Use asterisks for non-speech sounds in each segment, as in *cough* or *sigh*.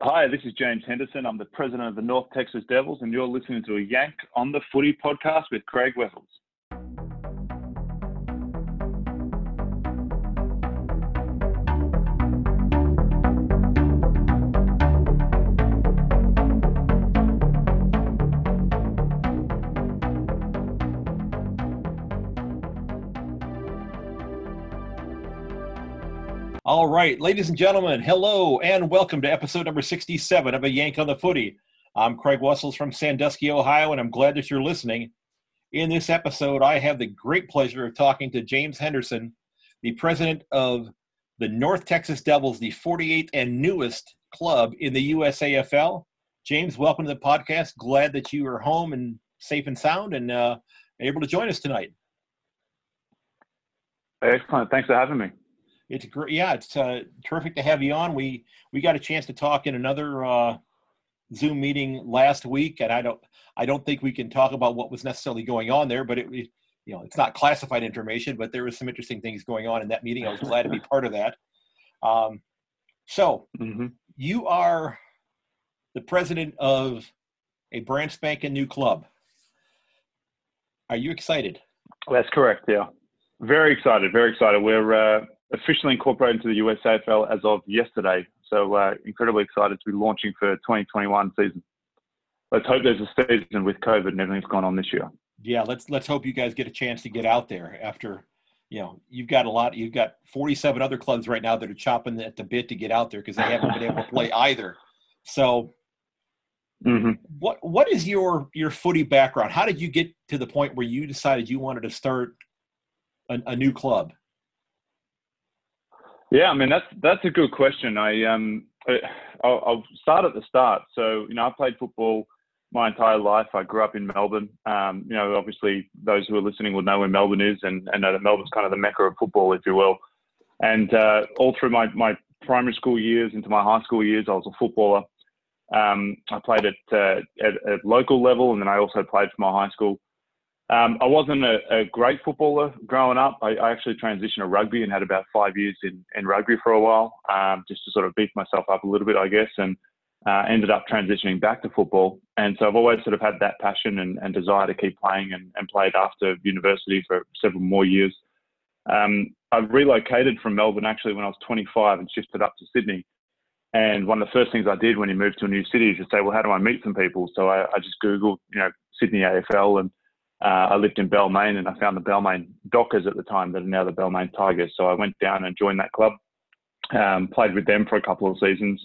Hi, this is James Henderson. I'm the president of the North Texas Devils, and you're listening to a Yank on the Footy podcast with Craig Wessels. All right, ladies and gentlemen, hello and welcome to episode number 67 of A Yank on the Footy. I'm Craig Wessels from Sandusky, Ohio, and I'm glad that you're listening. In this episode, I have the great pleasure of talking to James Henderson, the president of the North Texas Devils, the 48th and newest club in the USAFL. James, welcome to the podcast. Glad that you are home and safe and sound and uh, able to join us tonight. Excellent. Thanks for having me it's great. Yeah, it's uh, terrific to have you on. We we got a chance to talk in another uh, Zoom meeting last week, and I don't I don't think we can talk about what was necessarily going on there, but it you know it's not classified information, but there was some interesting things going on in that meeting. I was glad to be part of that. Um, so mm-hmm. you are the president of a brand spanking new club. Are you excited? That's correct. Yeah, very excited. Very excited. We're uh, officially incorporated into the USAFL as of yesterday. So uh, incredibly excited to be launching for 2021 season. Let's hope there's a season with COVID and everything's gone on this year. Yeah, let's let's hope you guys get a chance to get out there after you know you've got a lot you've got 47 other clubs right now that are chopping at the bit to get out there because they haven't been able to play *laughs* either so mm-hmm. what what is your your footy background how did you get to the point where you decided you wanted to start a, a new club yeah, I mean that's that's a good question. I um I'll, I'll, start at the start. So you know I played football my entire life. I grew up in Melbourne. Um, you know, obviously those who are listening will know where Melbourne is, and and know that Melbourne's kind of the mecca of football, if you will. And uh, all through my my primary school years into my high school years, I was a footballer. Um, I played at, uh, at, at local level, and then I also played for my high school. Um, I wasn't a, a, great footballer growing up. I, I, actually transitioned to rugby and had about five years in, in rugby for a while, um, just to sort of beef myself up a little bit, I guess, and uh, ended up transitioning back to football. And so I've always sort of had that passion and, and desire to keep playing and, and, played after university for several more years. Um, I relocated from Melbourne actually when I was 25 and shifted up to Sydney. And one of the first things I did when you move to a new city is to say, well, how do I meet some people? So I, I just Googled, you know, Sydney AFL and uh, I lived in Balmain and I found the Balmain Dockers at the time that are now the Balmain Tigers. So I went down and joined that club, um, played with them for a couple of seasons.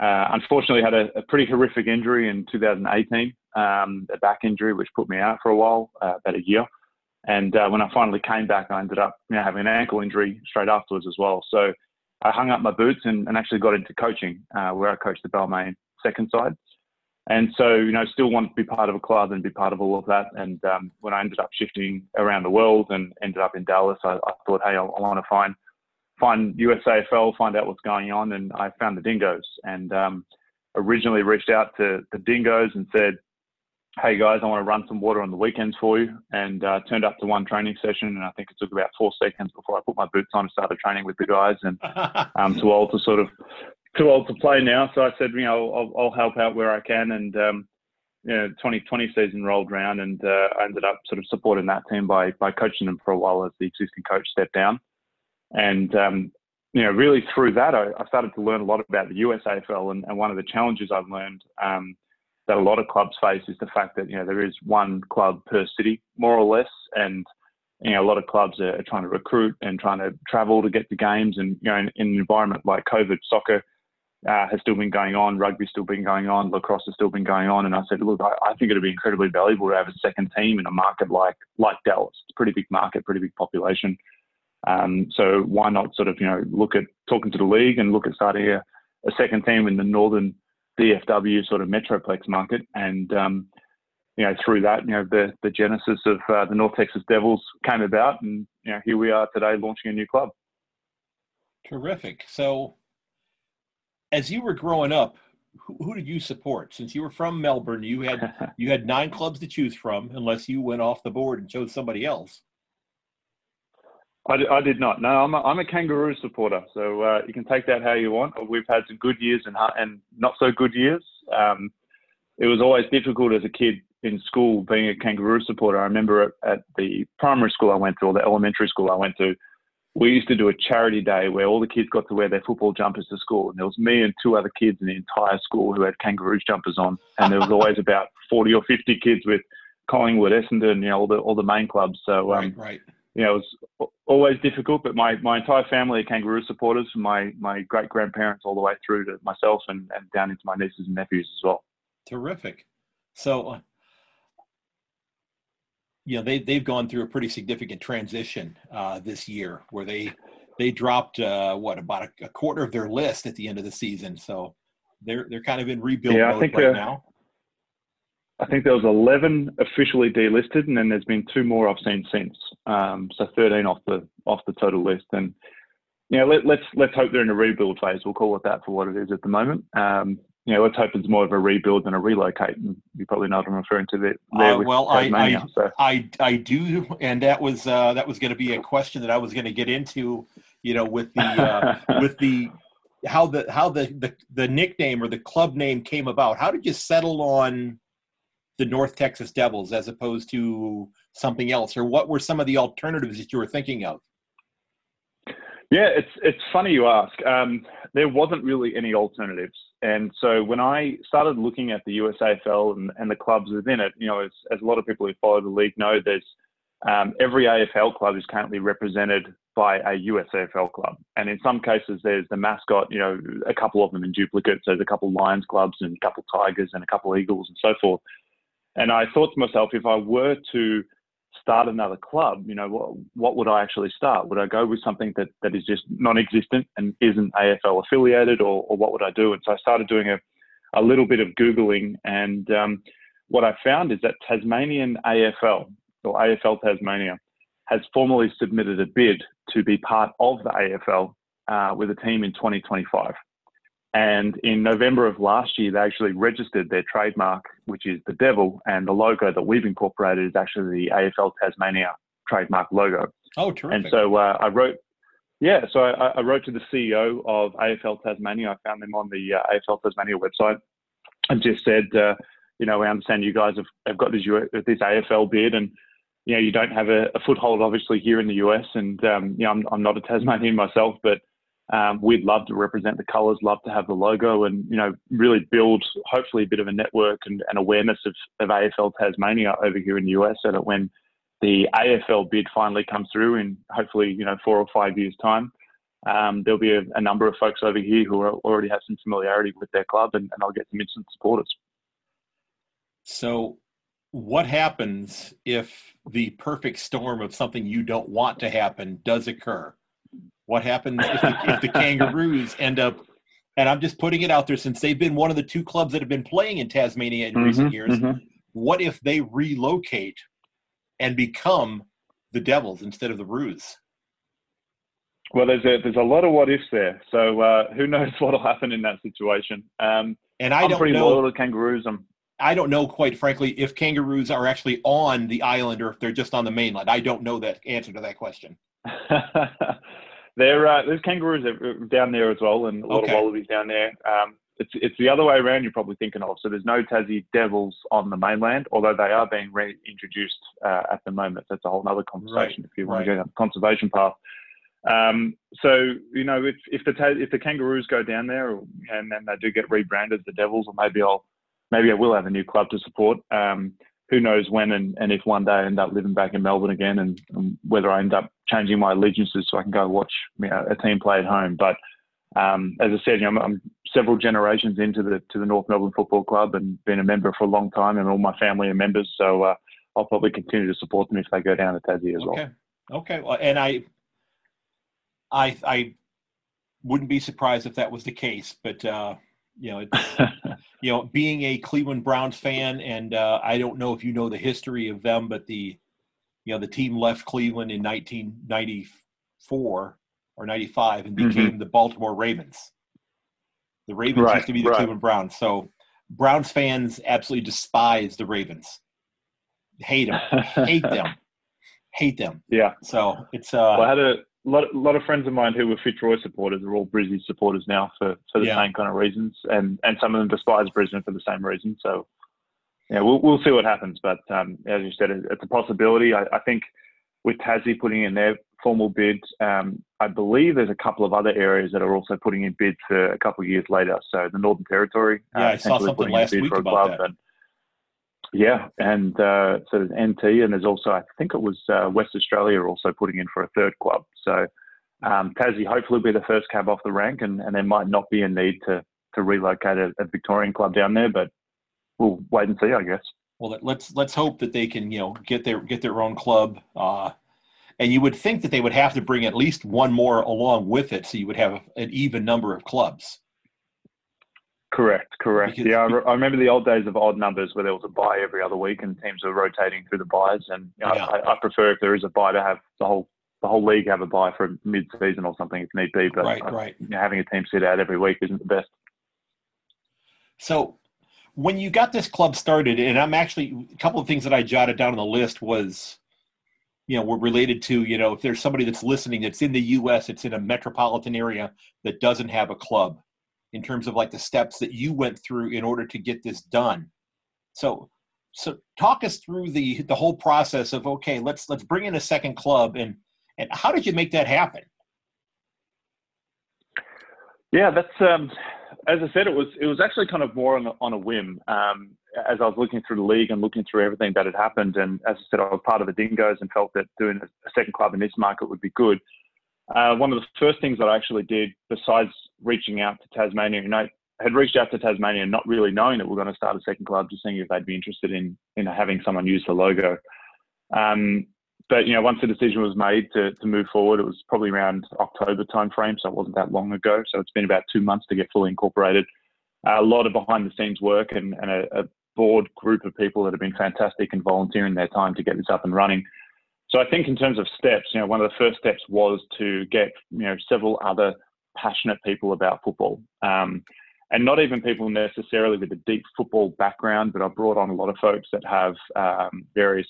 Uh, unfortunately, had a, a, pretty horrific injury in 2018, um, a back injury which put me out for a while, uh, about a year. And uh, when I finally came back, I ended up you know, having an ankle injury straight afterwards as well. So I hung up my boots and, and actually got into coaching, uh, where I coached the Balmain second side. And so, you know, still wanted to be part of a club and be part of all of that. And um, when I ended up shifting around the world and ended up in Dallas, I, I thought, hey, I, I want to find find USAFL, find out what's going on, and I found the Dingoes. And um, originally reached out to the Dingoes and said, hey guys, I want to run some water on the weekends for you. And uh, turned up to one training session, and I think it took about four seconds before I put my boots on and started training with the guys. And *laughs* um, too old to sort of too old to play now, so I said, you know, I'll, I'll help out where I can. And um, you know, 2020 season rolled around, and uh, I ended up sort of supporting that team by by coaching them for a while as the existing coach stepped down. And um, you know, really through that, I, I, started to learn a lot about the USAFL, and, and one of the challenges I've learned um, that a lot of clubs face is the fact that you know there is one club per city, more or less, and you know, a lot of clubs are, trying to recruit and trying to travel to get to games. And, you know, in, in an environment like COVID, soccer uh, has still been going on, rugby's still been going on, lacrosse has still been going on. And I said, look, I, I think it'd be incredibly valuable to have a second team in a market like like Dallas. It's a pretty big market, pretty big population. Um, so why not sort of you know look at talking to the league and look at starting a, a second team in the northern DFW sort of metroplex market and um, you know through that you know the the genesis of uh, the North Texas Devils came about and you know here we are today launching a new club. Terrific. So as you were growing up, who, who, did you support? Since you were from Melbourne, you had *laughs* you had nine clubs to choose from, unless you went off the board and chose somebody else. I, I did not. No, I'm a, I'm a kangaroo supporter. So uh, you can take that how you want. We've had some good years and and not so good years. Um, it was always difficult as a kid in school being a kangaroo supporter. I remember at, at the primary school I went to or the elementary school I went to, we used to do a charity day where all the kids got to wear their football jumpers to school. And there was me and two other kids in the entire school who had kangaroo jumpers on. And there was always about *laughs* 40 or 50 kids with Collingwood, Essendon, you know, all the, all the main clubs. So, um, right, right. You know, it was always difficult, but my, my entire family are kangaroo supporters from my, my great grandparents all the way through to myself and, and down into my nieces and nephews as well. Terrific. So, uh, you know, they they've gone through a pretty significant transition uh, this year, where they they dropped uh, what about a, a, quarter of their list at the end of the season. So they're they're kind of in rebuild yeah, mode right uh, now. I think there was 11 officially delisted, and then there's been two more I've seen since. Um, so 13 off the off the total list, and you know, let, us let's, let's hope they're in a rebuild phase. We'll call it that for what it is at the moment. Um, you know, let's hope it's more of a rebuild than a relocate. And you probably know what I'm referring to there. there uh, well, I, I, so. I, I do, and that was uh, that was going to be a question that I was going to get into. You know, with the uh, *laughs* with the how the how the, the the nickname or the club name came about. How did you settle on the North Texas Devils as opposed to something else, or what were some of the alternatives that you were thinking of? Yeah, it's it's funny you ask. Um, there wasn't really any alternatives, and so when I started looking at the USAFL and, and the clubs within it, you know, as, as a lot of people who follow the league know, there's um, every AFL club is currently represented by a USAFL club, and in some cases there's the mascot, you know, a couple of them in duplicate. So there's a couple Lions clubs and a couple Tigers and a couple Eagles and so forth. And I thought to myself, if I were to start another club, you know, what, what would I actually start? Would I go with something that, that is just non-existent and isn't AFL affiliated, or, or what would I do? And so I started doing a, a little bit of Googling, and um, what I found is that Tasmanian AFL, or AFL Tasmania, has formally submitted a bid to be part of the AFL uh, with a team in 2025. And in November of last year, they actually registered their trademark, which is the devil, and the logo that we've incorporated is actually the AFL Tasmania trademark logo. Oh, terrific! And so uh, I wrote, yeah, so I, I, wrote to the CEO of AFL Tasmania. I found them on the uh, AFL Tasmania website, and just said, uh, you know, we understand you guys have, have got this this AFL bid, and you know, you don't have a, a foothold obviously here in the US, and um, you know, I'm, I'm not a Tasmanian myself, but um, we'd love to represent the colours, love to have the logo, and you know really build hopefully a bit of a network and, and awareness of, of AFL Tasmania over here in the US, so that when the AFL bid finally comes through in hopefully you know four or five years time, um, there'll be a, a, number of folks over here who are, already have some familiarity with their club, and, and I'll get some instant supporters. So, what happens if the perfect storm of something you don't want to happen does occur? What happens if the, if the Kangaroos end up? And I'm just putting it out there since they've been one of the two clubs that have been playing in Tasmania in mm-hmm, recent years. Mm-hmm. What if they relocate and become the Devils instead of the Roos? Well, there's a there's a lot of what ifs there. So uh, who knows *laughs* what'll happen in that situation? Um, and I am don't pretty know, loyal to Kangaroos. I'm, I don't know, quite frankly, if Kangaroos are actually on the island or if they're just on the mainland. I don't know that answer to that question. *laughs* There, uh, there's kangaroos down there as well, and a lot okay. of wallabies down there. Um, it's it's the other way around. You're probably thinking of. So there's no Tassie Devils on the mainland, although they are being reintroduced uh, at the moment. That's a whole other conversation right. if you want right. to go down the conservation path. Um, so you know, if if the if the kangaroos go down there and then they do get rebranded the Devils, or maybe I'll maybe I will have a new club to support. Um, who knows when and, and if one day I end up living back in Melbourne again and, and whether I end up changing my allegiances so I can go watch you know, a team play at home. But um, as I said, you know, I'm, I'm, several generations into the to the North Melbourne Football Club and been a member for a long time, and all my family are members. So uh, I'll probably continue to support them if they go down to Tassie as okay. well. Okay. Well, and I, I, I wouldn't be surprised if that was the case, but. Uh you know, *laughs* you know, being a Cleveland Browns fan, and uh, I don't know if you know the history of them, but the, you know, the team left Cleveland in 1994 or 95 and became mm-hmm. the Baltimore Ravens. The Ravens right, used to be the right. Cleveland Browns. So Browns fans absolutely despise the Ravens, hate them, *laughs* hate them. hate them. Yeah. So it's. Uh, well, I had a lot, a lot of friends of mine who were Fitzroy supporters are all Brisbane supporters now for, for the yeah. same kind of reasons, and and some of them despise Brisbane for the same reason. So, yeah, we'll we'll see what happens. But um, as you said, it's a possibility. I, I think with Tassie putting in their formal bid, um, I believe there's a couple of other areas that are also putting in bids for a couple of years later. So the Northern Territory, yeah, uh, I saw something last week about that. And, yeah, and uh, so there's NT, and there's also I think it was uh, West Australia also putting in for a third club. So um, Tassie hopefully will be the first cab off the rank, and, and there might not be a need to to relocate a, a Victorian club down there, but we'll wait and see, I guess. Well, let's let's hope that they can you know get their get their own club. Uh, and you would think that they would have to bring at least one more along with it, so you would have an even number of clubs. Correct, correct. Because, yeah, I, re- I, remember the old days of odd numbers where there was a bye every other week and teams were rotating through the byes. And yeah. I, I, prefer if there is a bye to have the whole the whole league have a bye for mid-season or something if need be. But right, uh, right. You know, having a team sit out every week isn't the best. So, when you got this club started, and I'm actually a couple of things that I jotted down on the list was, you know, were related to you know if there's somebody that's listening that's in the U.S. it's in a metropolitan area that doesn't have a club in terms of like the steps that you went through in order to get this done. So so talk us through the the whole process of okay, let's let's bring in a second club and and how did you make that happen? Yeah, that's um, as I said, it was it was actually kind of more on a, on a whim. Um, as I was looking through the league and looking through everything that had happened, and as I said, I was part of the Dingoes and felt that doing a second club in this market would be good. Uh, one of the first things that I actually did, besides reaching out to Tasmania, and I had reached out to Tasmania not really knowing that we are going to start a second club, just seeing if they'd be interested in in having someone use the logo. Um, but you know, once the decision was made to, to move forward, it was probably around October timeframe, so it wasn't that long ago. So it's been about two months to get fully incorporated. A lot of behind the scenes work and, and a, a board group of people that have been fantastic and volunteering their time to get this up and running. So I think in terms of steps, you know, one of the first steps was to get, you know, several other passionate people about football. Um, and not even people necessarily with a deep football background, but I brought on a lot of folks that have um, various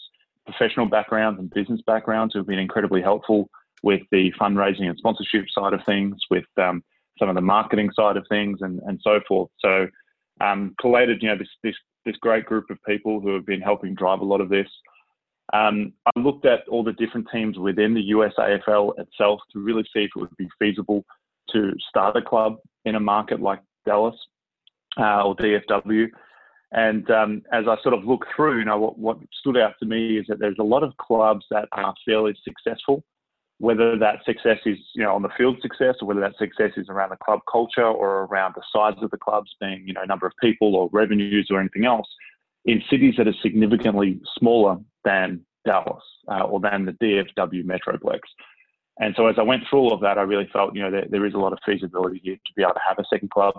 professional backgrounds and business backgrounds who've been incredibly helpful with the fundraising and sponsorship side of things, with um, some of the marketing side of things, and, and so forth. So, um, collated, you know, this, this this great group of people who have been helping drive a lot of this. Um, I looked at all the different teams within the US AFL itself to really see if it would be feasible to start a club in a market like Dallas uh, or DFW. And um, as I sort of look through, you know, what, what stood out to me is that there's a lot of clubs that are fairly successful, whether that success is, you know, on the field success or whether that success is around the club culture or around the size of the clubs being, you know, number of people or revenues or anything else in cities that are significantly smaller than Dallas uh, or than the DFW Metroplex. And so as I went through all of that, I really felt, you know, there, there is a lot of feasibility here to be able to have a second club.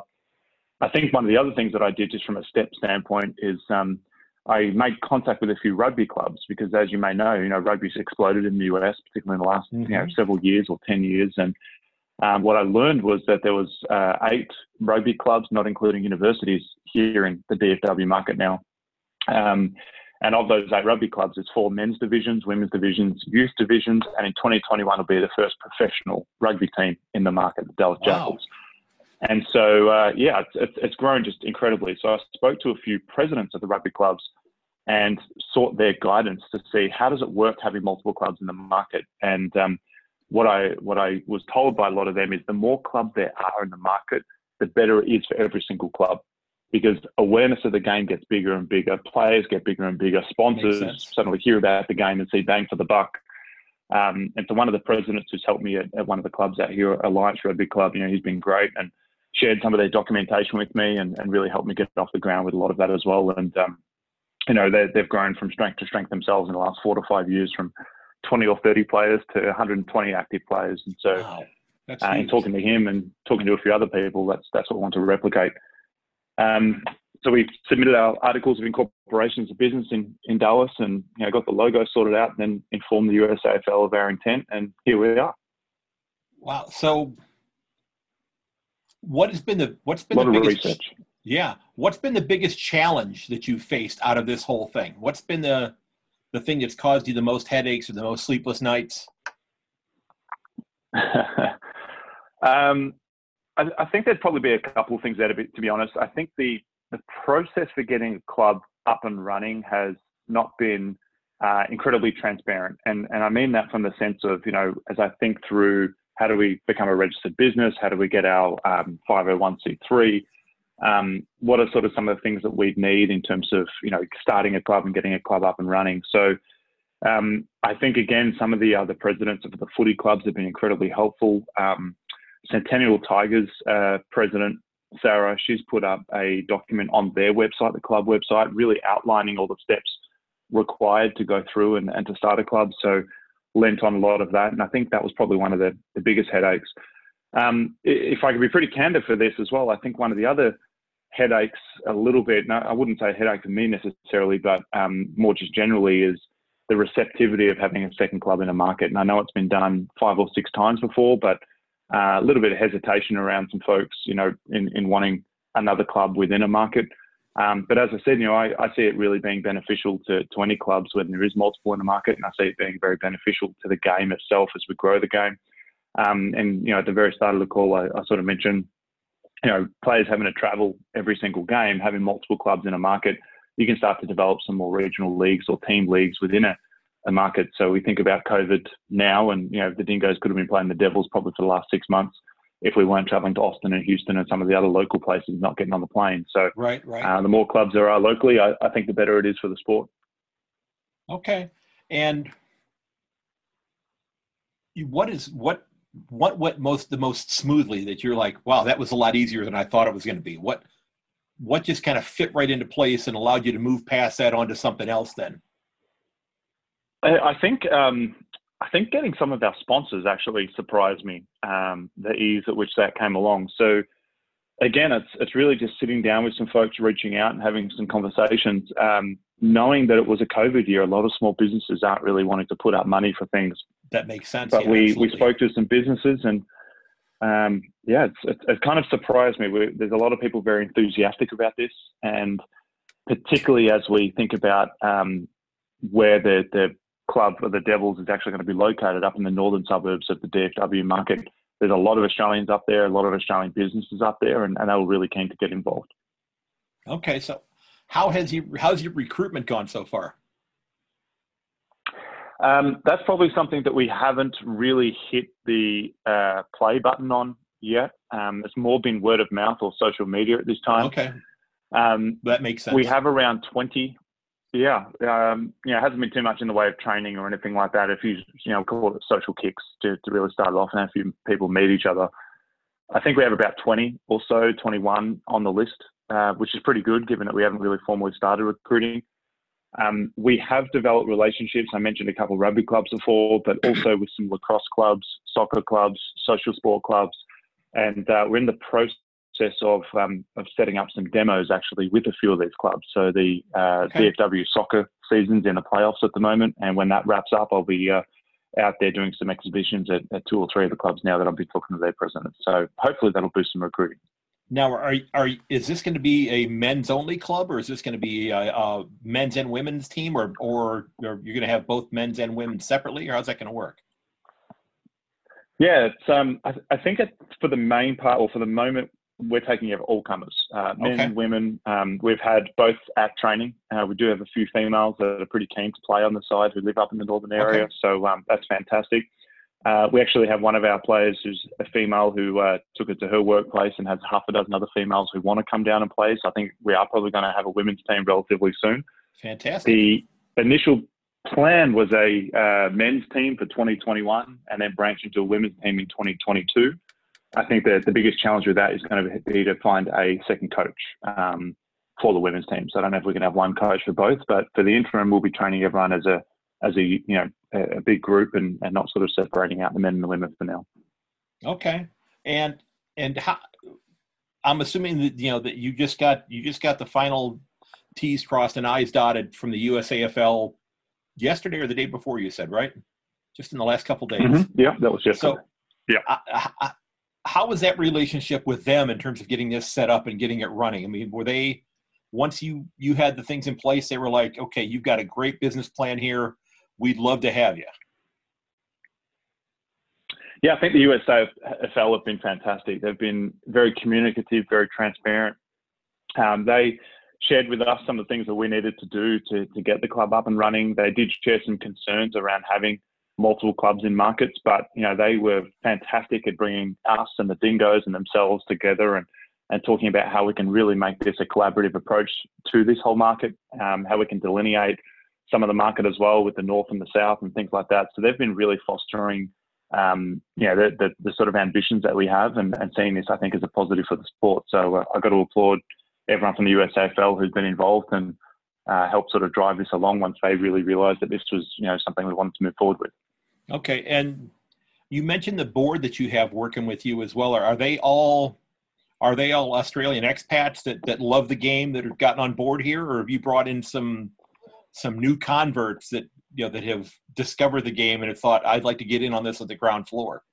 I think one of the other things that I did just from a step standpoint is um, I made contact with a few rugby clubs because, as you may know, you know, rugby's exploded in the US, particularly in the last mm-hmm. you know, mm-hmm. several years or 10 years. And um, what I learned was that there was uh, eight rugby clubs, not including universities, here in the DFW market now. Um, and of those eight rugby clubs, there's four men's divisions, women's divisions, youth divisions, and in 2021 will be the first professional rugby team in the market, the Dallas wow. Jackals. And so, uh, yeah, it's, it's grown just incredibly. So I spoke to a few presidents of the rugby clubs and sought their guidance to see how does it work having multiple clubs in the market. And um, what I what I was told by a lot of them is the more clubs there are in the market, the better it is for every single club because awareness of the game gets bigger and bigger. Players get bigger and bigger. Sponsors suddenly hear about the game and see bang for the buck. Um, and so one of the presidents who's helped me at, at, one of the clubs out here, Alliance Rugby Club, you know, he's been great and shared some of their documentation with me and, and really helped me get off the ground with a lot of that as well. And, um, you know, they've grown from strength to strength themselves in the last four to five years from 20 or 30 players to 120 active players. And so, wow. uh, in talking to him and talking to a few other people, that's, that's what I want to replicate. Um, so we submitted our articles of incorporation as a business in, in Dallas and you know, got the logo sorted out and then informed the USAFL of our intent and here we are. Wow. So what has been the what's been the biggest research. yeah what's been the biggest challenge that you faced out of this whole thing what's been the the thing that's caused you the most headaches or the most sleepless nights? *laughs* um, I, I, think there'd probably be a couple of things there. Be, to be honest, I think the the process for getting a club up and running has not been uh, incredibly transparent, and and I mean that from the sense of you know as I think through how do we become a registered business, how do we get our um, 501c3, um, what are sort of some of the things that we'd need in terms of you know starting a club and getting a club up and running. So um, I think again some of the other presidents of the footy clubs have been incredibly helpful. Um, Centennial Tigers uh, president Sarah, she's put up a document on their website, the club website, really outlining all the steps required to go through and, and to start a club. So lent on a lot of that, and I think that was probably one of the, the biggest headaches. Um, if I could be pretty candid for this as well, I think one of the other headaches a little bit. No, I wouldn't say headache for me necessarily, but um, more just generally is the receptivity of having a second club in a market. And I know it's been done five or six times before, but uh, a little bit of hesitation around some folks, you know, in, in wanting another club within a market. Um, but as I said, you know, I, I, see it really being beneficial to, to any clubs when there is multiple in the market, and I see it being very beneficial to the game itself as we grow the game. Um, and you know, at the very start of the call, I, I sort of mentioned you know, players having to travel every single game, having multiple clubs in a market, you can start to develop some more regional leagues or team leagues within a, a market. So we think about COVID now, and you know, the Dingoes could have been playing the Devils probably for the last six months if we weren't traveling to Austin and Houston and some of the other local places, not getting on the plane. So right, right. Uh, the more clubs there are locally, I, I think the better it is for the sport. Okay, and what is what what went most the most smoothly that you're like, wow, that was a lot easier than I thought it was going to be? What what just kind of fit right into place and allowed you to move past that onto something else then? I think um, I think getting some of our sponsors actually surprised me. Um, the ease at which that came along. So again, it's it's really just sitting down with some folks, reaching out and having some conversations. Um, knowing that it was a COVID year, a lot of small businesses aren't really wanting to put up money for things. That makes sense. But yeah, we, absolutely. we spoke to some businesses and um, yeah, it's, it, it, kind of surprised me. We, there's a lot of people very enthusiastic about this, and particularly as we think about um, where the, the club of the Devils is actually going to be located up in the northern suburbs of the DFW market. There's a lot of Australians up there, a lot of Australian businesses up there, and, and they were really keen to get involved. Okay, so how has you how's your recruitment gone so far? Um, that's probably something that we haven't really hit the uh, play button on yet. Um, it's more been word of mouth or social media at this time. Okay. Um, that makes sense. We have around 20. Yeah. Um, know, it hasn't been too much in the way of training or anything like that. If you, you know, call it social kicks to, to really start it off and have a few people meet each other. I think we have about 20 or so, 21 on the list uh, which is pretty good given that we haven't really formally started recruiting. Um, we have developed relationships. I mentioned a couple of rugby clubs before, but *clears throat* also with some lacrosse clubs, soccer clubs, social sport clubs, and uh, we're in the process of um, of setting up some demos actually with a few of these clubs. So the uh, okay. DFW soccer season's in the playoffs at the moment, and when that wraps up, I'll be uh, out there doing some exhibitions at, at, two or three of the clubs now that I'll be talking to their presidents. So hopefully that'll boost some recruiting. Now, are are is this going to be a men's only club, or is this going to be a, a men's and women's team, or or you're going to have both men's and women separately, or how's that going to work? Yeah, it's um, I, I think it's for the main part, or for the moment, we're taking all comers, uh, men, okay. women. Um, we've had both at training. Uh, we do have a few females that are pretty keen to play on the side who live up in the northern area, okay. so um, that's fantastic. Uh, we actually have one of our players who's a female who uh, took it to her workplace and has half a dozen other females who want to come down and play. So I think we are probably going to have a women's team relatively soon. Fantastic. The initial plan was a uh, men's team for 2021 and then branch into a women's team in 2022. I think that the biggest challenge with that is going to be to find a second coach um, for the women's team. So I don't know if we can have one coach for both, but for the interim, we'll be training everyone as a as a you know a, a big group and, and not sort of separating out the men and the women for now. Okay, and and how, I'm assuming that you know that you just got you just got the final T's crossed and I's dotted from the USAFL yesterday or the day before. You said right, just in the last couple days. Mm-hmm. Yeah, that was yesterday. So, yeah. I, I, how was that relationship with them in terms of getting this set up and getting it running? I mean, were they once you you had the things in place, they were like, okay, you've got a great business plan here. We'd love to have you. Yeah, I think the USAFL have been fantastic. They've been very communicative, very transparent. Um, they shared with us some of the things that we needed to do to, to get the club up and running. They did share some concerns around having multiple clubs in markets, but you know they were fantastic at bringing us and the Dingoes and themselves together and and talking about how we can really make this a collaborative approach to this whole market, um, how we can delineate some of the market as well with the north and the south and things like that. So they've been really fostering, um, you know, the, the, the, sort of ambitions that we have and, and seeing this, I think, as a positive for the sport. So uh, I've got to applaud everyone from the USAFL who's been involved and uh, helped sort of drive this along once they really realised that this was, you know, something we wanted to move forward with. Okay, and you mentioned the board that you have working with you as well. Are, are they all are they all Australian expats that, that love the game that have gotten on board here, or have you brought in some some new converts that you know that have discovered the game and have thought I'd like to get in on this at the ground floor?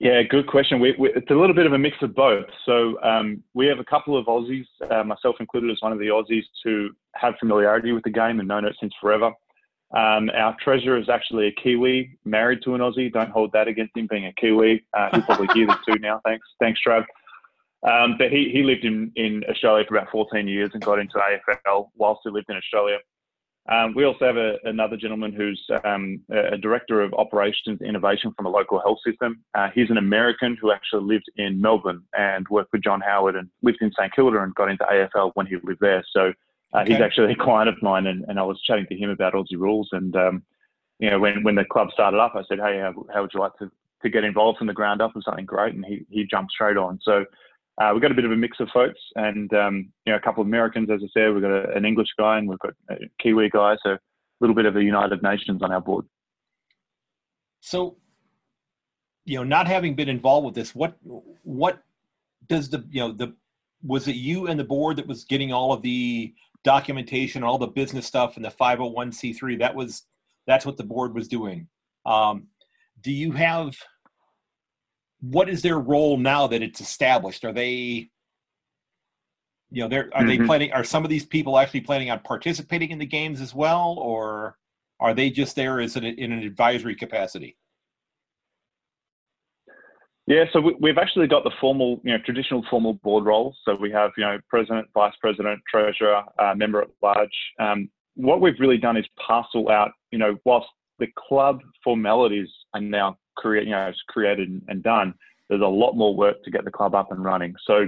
Yeah, good question. We, we, it's a little bit of a mix of both. So um, we have a couple of Aussies, uh, myself included as one of the Aussies, who have familiarity with the game and known it since forever. Um, our treasurer is actually a Kiwi, married to an Aussie. Don't hold that against him being a Kiwi. Uh, he'll probably hear this too now. Thanks, thanks, Trav. Um, but he, he lived in, in Australia for about 14 years and got into AFL whilst he lived in Australia. Um, we also have a, another gentleman who's um, a director of operations innovation from a local health system. Uh, he's an American who actually lived in Melbourne and worked with John Howard and lived in St Kilda and got into AFL when he lived there. So uh, okay. He's actually a client of mine, and, and I was chatting to him about Aussie rules. And um, you know, when when the club started up, I said, "Hey, how, how, would you like to, to get involved from the ground up with something great?" And he he jumped straight on. So uh, we've got a bit of a mix of folks, and um, you know, a couple of Americans, as I said. We've got a, an English guy, and we've got a Kiwi guy. So a little bit of the United Nations on our board. So, you know, not having been involved with this, what what does the you know the was it you and the board that was getting all of the documentation, all the business stuff, and the 501c3. That was that's what the board was doing. Um, do you have what is their role now that it's established? Are they you know, they're, are mm-hmm. they planning? Are some of these people actually planning on participating in the games as well, or are they just there as an, in an advisory capacity? Yeah, so we, have actually got the formal, you know, traditional formal board roles. So we have, you know, president, vice president, treasurer, uh, member at large. Um, what we've really done is parcel out, you know, whilst the club formalities are now create, you know, created and done, there's a lot more work to get the club up and running. So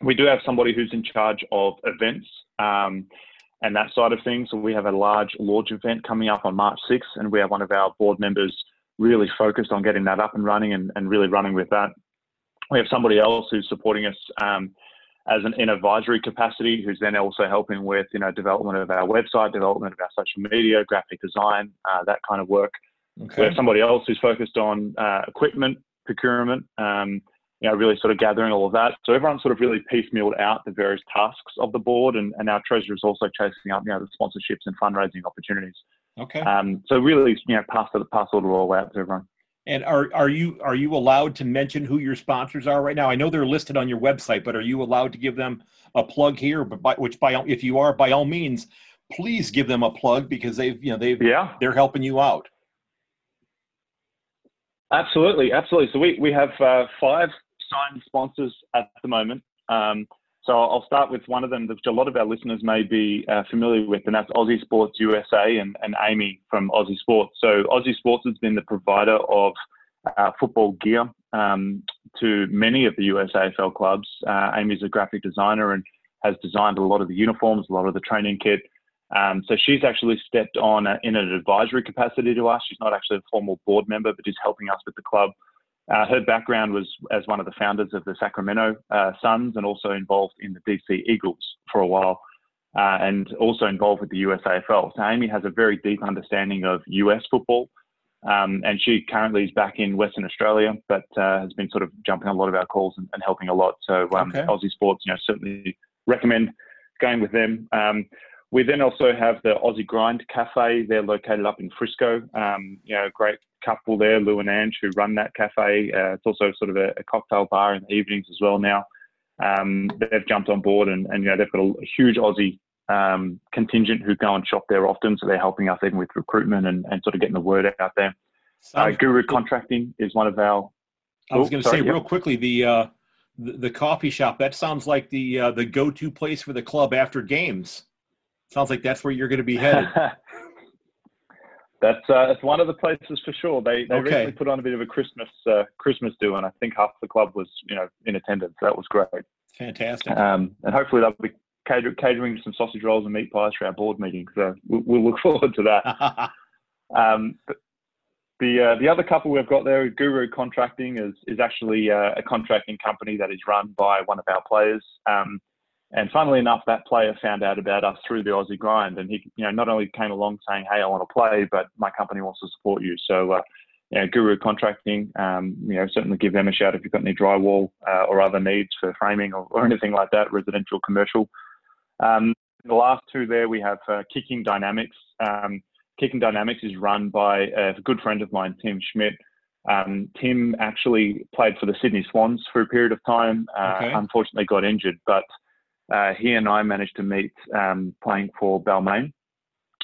we do have somebody who's in charge of events um, and that side of things. So we have a large launch event coming up on March 6th, and we have one of our board members really focused on getting that up and running and, and really running with that. We have somebody else who's supporting us um, as an in advisory capacity, who's then also helping with you know development of our website, development of our social media, graphic design, uh, that kind of work. Okay. We have somebody else who's focused on uh, equipment procurement. Um, you know, really sort of gathering all of that. So everyone's sort of really piecemealed out the various tasks of the board, and, and our treasurer is also chasing up, you know, the sponsorships and fundraising opportunities. Okay. Um, so really, you know, pass the pass all the roll out to everyone. And are are you are you allowed to mention who your sponsors are right now? I know they're listed on your website, but are you allowed to give them a plug here? But by, which by if you are, by all means, please give them a plug because they've you know they've yeah they're helping you out. Absolutely, absolutely. So we we have uh, five signed sponsors at the moment. Um, so I'll start with one of them, which a lot of our listeners may be uh, familiar with, and that's Aussie Sports USA and, and Amy from Aussie Sports. So Aussie Sports has been the provider of uh, football gear um, to many of the USAFL clubs. Uh, Amy's a graphic designer and has designed a lot of the uniforms, a lot of the training kit. Um, so she's actually stepped on a, in an advisory capacity to us. She's not actually a formal board member, but is helping us with the club uh, her background was as one of the founders of the Sacramento uh, Suns and also involved in the DC Eagles for a while uh, and also involved with the USAFL. So Amy has a very deep understanding of US football. Um, and she currently is back in Western Australia, but uh, has been sort of jumping on a lot of our calls and, and helping a lot. So um, okay. Aussie Sports, you know, certainly recommend going with them. Um, we then also have the Aussie Grind Cafe. They're located up in Frisco. Um, you know, great couple there, Lou and Ange, who run that cafe. Uh, it's also sort of a, a, cocktail bar in the evenings as well now. um, they've jumped on board and, and you know they've got a, huge Aussie um, contingent who go and shop there often, so they're helping us even with recruitment and, and sort of getting the word out there. Uh, Guru Contracting is one of our. I was going to say yep. real quickly the, uh, the, the coffee shop. That sounds like the uh, the go to place for the club after games. Sounds like that's where you're going to be *laughs* headed. that's uh, that's one of the places for sure. They they okay. recently put on a bit of a Christmas uh, Christmas do, and I think half the club was you know in attendance. That was great. Fantastic. Um, and hopefully they'll be cater- catering some sausage rolls and meat pies for our board meeting. So we'll, we'll look *laughs* forward to that. *laughs* um, the uh, the other couple we've got there, Guru Contracting, is is actually uh, a contracting company that is run by one of our players. Um, and funnily enough, that player found out about us through the Aussie Grind, and he, you know, not only came along saying, "Hey, I want to play," but my company wants to support you. So, uh, you know, Guru Contracting, um, you know, certainly give them a shout if you've got any drywall uh, or other needs for framing or, or anything like that, residential, commercial. Um, the last two there, we have uh, Kicking Dynamics. Um, Kicking Dynamics is run by a good friend of mine, Tim Schmidt. Um, Tim actually played for the Sydney Swans for a period of time. Uh, okay. Unfortunately, got injured, but uh, he and I managed to meet um, playing for Balmain.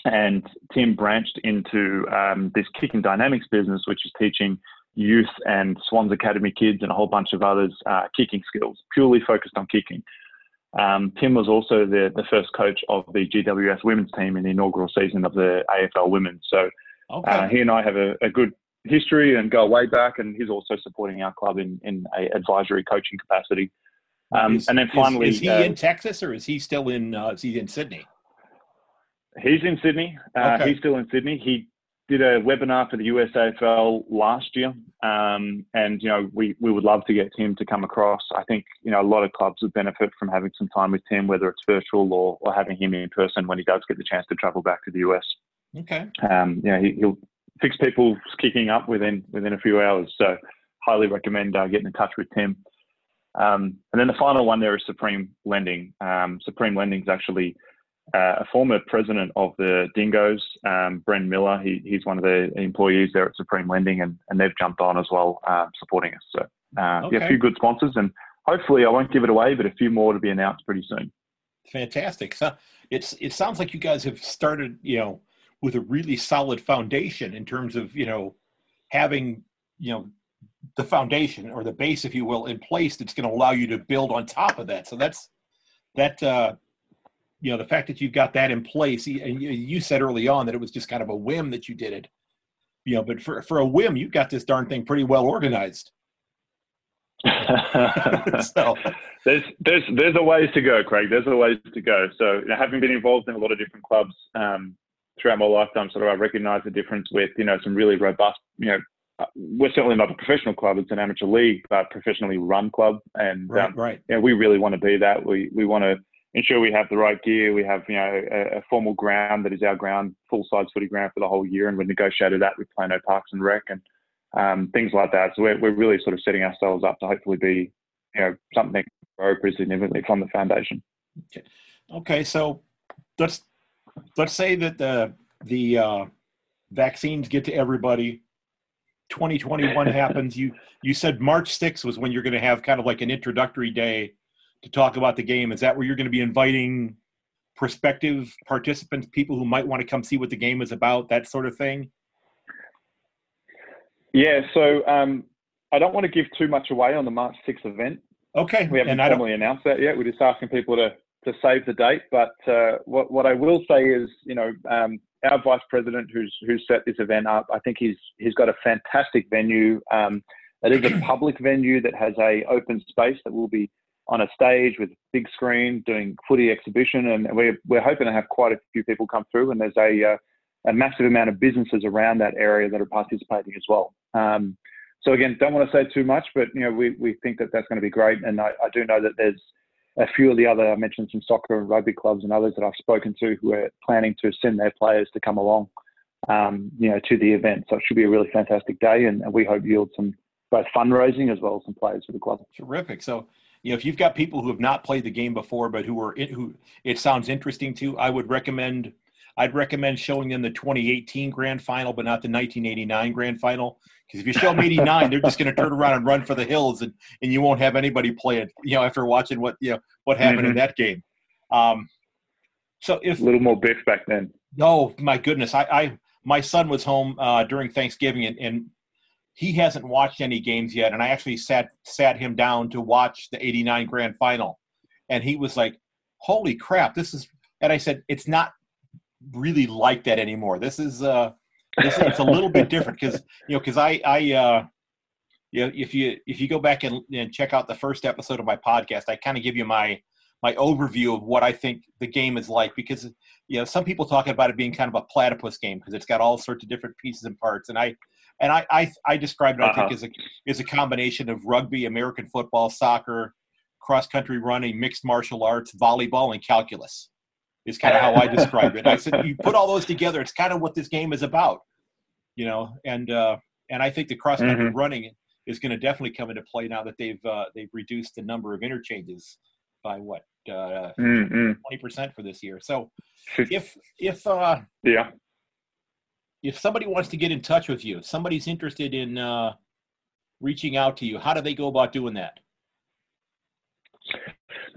And Tim branched into um, this kicking dynamics business, which is teaching youth and Swans Academy kids and a whole bunch of others uh, kicking skills, purely focused on kicking. Um, Tim was also the, the first coach of the GWS women's team in the inaugural season of the AFL women. So okay. uh, he and I have a, a, good history and go way back, and he's also supporting our club in, in a advisory coaching capacity. Um, is, and then finally, is, is he uh, in Texas or is he still in? Uh, is he in Sydney? He's in Sydney. Uh, okay. He's still in Sydney. He did a webinar for the USAFL last year, um, and you know we we would love to get Tim to come across. I think you know a lot of clubs would benefit from having some time with Tim, whether it's virtual or, or having him in person when he does get the chance to travel back to the US. Okay. Um, yeah, he, will fix people's kicking up within within a few hours. So highly recommend uh, getting in touch with Tim. Um, and then the final one there is Supreme Lending. Um, Supreme Lending is actually uh, a former president of the Dingoes, um, Bren Miller. He, he's one of the employees there at Supreme Lending, and, and they've jumped on as well, uh, supporting us. So, uh, okay. yeah, a few good sponsors, and hopefully, I won't give it away, but a few more to be announced pretty soon. Fantastic. So it's it sounds like you guys have started, you know, with a really solid foundation in terms of you know having you know the foundation or the base, if you will, in place that's going to allow you to build on top of that. So that's that. Uh, you know, the fact that you've got that in place, and you said early on that it was just kind of a whim that you did it. You know, but for for a whim, you've got this darn thing pretty well organized. *laughs* so there's there's there's a ways to go, Craig. There's a ways to go. So you know, having been involved in a lot of different clubs um, throughout my lifetime, sort of I recognise the difference with you know some really robust you know uh, we're certainly not a professional club; it's an amateur league, but professionally run club. And right, um, right. You know, we really want to be that. We we want to ensure we have the right gear. We have you know a, a formal ground that is our ground, full size footy ground for the whole year, and we negotiated that with Plano Parks and Rec and um, things like that. So we're we're really sort of setting ourselves up to hopefully be you know something grow pretty significantly from the foundation. Okay, okay so let's let's say that the the uh, vaccines get to everybody 2021 happens, you you said March 6th was when you're going to have kind of like an introductory day to talk about the game. Is that where you're going to be inviting prospective participants, people who might want to come see what the game is about, that sort of thing? Yeah, so um, I don't want to give too much away on the March 6th event. Okay. We haven't formally announced that yet. We're just asking people to, to save the date. But uh, what, what I will say is, you know, um, our vice president who's who's set this event up, I think he's he's got a fantastic venue. Um, it is a *clears throat* public venue that has a open space that will be on a stage with a big screen doing footy exhibition, and we're we're hoping to have quite a few people come through. And there's a uh, a massive amount of businesses around that area that are participating as well. Um, so again, don't want to say too much, but you know we we think that that's going to be great, and I, I do know that there's a few of the other, I mentioned some soccer and rugby clubs and others that I've spoken to who are planning to send their players to come along, um, you know, to the event. So it should be a really fantastic day, and, and we hope yield some both fundraising as well as some players for the club. Terrific. So, you know, if you've got people who have not played the game before, but who are in, who it sounds interesting to, I would recommend I'd recommend showing them the 2018 grand final, but not the 1989 grand final. Because if you show them 89, they're just going to turn around and run for the hills, and, and you won't have anybody play it. You know, after watching what you know what happened mm-hmm. in that game. Um, so if a little more biff back then. Oh my goodness, I, I my son was home uh, during Thanksgiving, and, and he hasn't watched any games yet. And I actually sat sat him down to watch the '89 grand final, and he was like, "Holy crap, this is!" And I said, "It's not really like that anymore. This is uh, this, it's a little bit different because you know because I I uh, you know, if you if you go back and, and check out the first episode of my podcast, I kind of give you my my overview of what I think the game is like because you know some people talk about it being kind of a platypus game because it's got all sorts of different pieces and parts, and I and I I, I describe it uh-huh. I think uh-huh. as a as a combination of rugby, American football, soccer, cross country running, mixed martial arts, volleyball, and calculus is kind of how I describe it. I said *laughs* you put all those together, it's kind of what this game is about, you know. And uh, and I think the cross country mm-hmm. running is going to definitely come into play now that they've uh, they've reduced the number of interchanges by what uh, mm-hmm. 20 percent for this year. So if if uh, yeah if somebody wants to get in touch with you, if somebody's interested in uh, reaching out to you, how do they go about doing that?